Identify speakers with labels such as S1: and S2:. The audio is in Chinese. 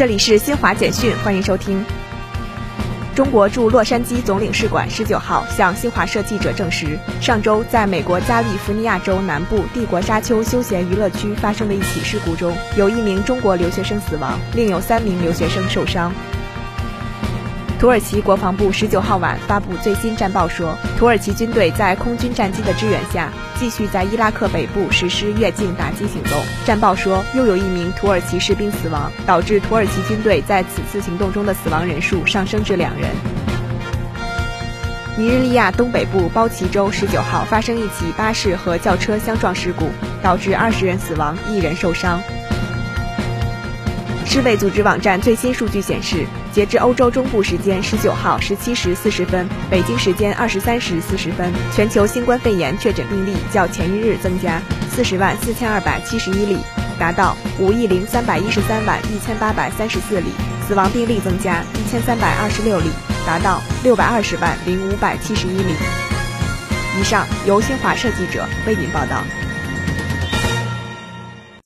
S1: 这里是新华简讯，欢迎收听。中国驻洛杉矶总领事馆十九号向新华社记者证实，上周在美国加利福尼亚州南部帝国沙丘休闲娱乐区发生的一起事故中，有一名中国留学生死亡，另有三名留学生受伤。土耳其国防部十九号晚发布最新战报说，土耳其军队在空军战机的支援下，继续在伊拉克北部实施越境打击行动。战报说，又有一名土耳其士兵死亡，导致土耳其军队在此次行动中的死亡人数上升至两人。尼日利亚东北部包奇州十九号发生一起巴士和轿车相撞事故，导致二十人死亡，一人受伤。世卫组织网站最新数据显示，截至欧洲中部时间十九号十七时四十分，北京时间二十三时四十分，全球新冠肺炎确诊病例较前一日增加四十万四千二百七十一例，达到五亿零三百一十三万一千八百三十四例；死亡病例增加一千三百二十六例，达到六百二十万零五百七十一例。以上由新华社记者为您报道。